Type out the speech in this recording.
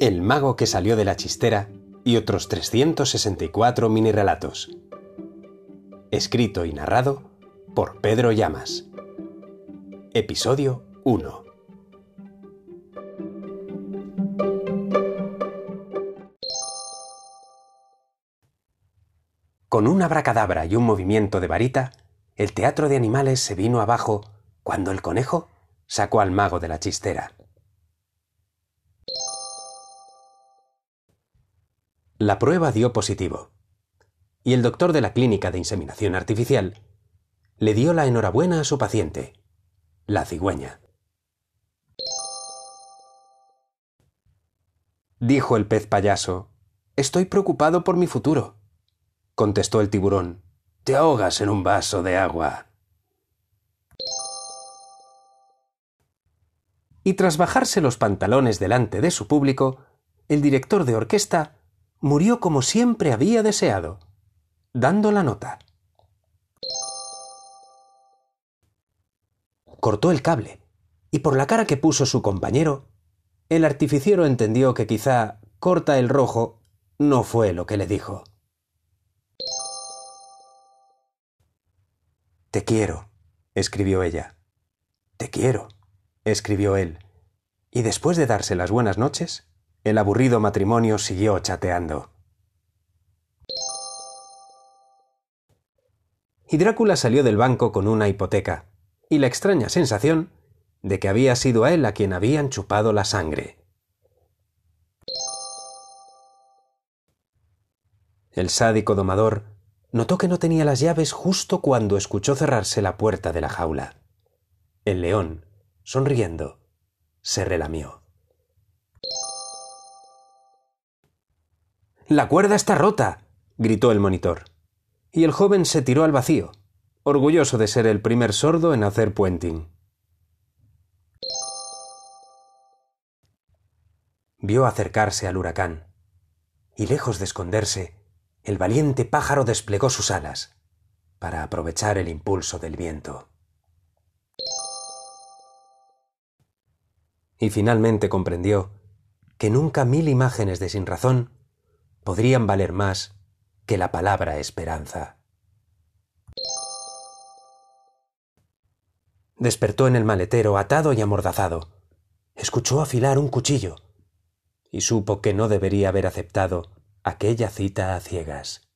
El mago que salió de la chistera y otros 364 mini relatos. Escrito y narrado por Pedro Llamas. Episodio 1. Con una bracadabra y un movimiento de varita, el teatro de animales se vino abajo cuando el conejo sacó al mago de la chistera. La prueba dio positivo, y el doctor de la clínica de inseminación artificial le dio la enhorabuena a su paciente, la cigüeña. Dijo el pez payaso, Estoy preocupado por mi futuro. Contestó el tiburón, Te ahogas en un vaso de agua. y tras bajarse los pantalones delante de su público, el director de orquesta murió como siempre había deseado, dando la nota. Cortó el cable, y por la cara que puso su compañero, el artificiero entendió que quizá corta el rojo no fue lo que le dijo. Te quiero, escribió ella. Te quiero escribió él, y después de darse las buenas noches, el aburrido matrimonio siguió chateando. Y Drácula salió del banco con una hipoteca, y la extraña sensación de que había sido a él a quien habían chupado la sangre. El sádico domador notó que no tenía las llaves justo cuando escuchó cerrarse la puerta de la jaula. El león, sonriendo, se relamió. La cuerda está rota, gritó el monitor. Y el joven se tiró al vacío, orgulloso de ser el primer sordo en hacer puenting. Vio acercarse al huracán, y lejos de esconderse, el valiente pájaro desplegó sus alas para aprovechar el impulso del viento. y finalmente comprendió que nunca mil imágenes de sinrazón podrían valer más que la palabra esperanza. Despertó en el maletero atado y amordazado. Escuchó afilar un cuchillo y supo que no debería haber aceptado aquella cita a ciegas.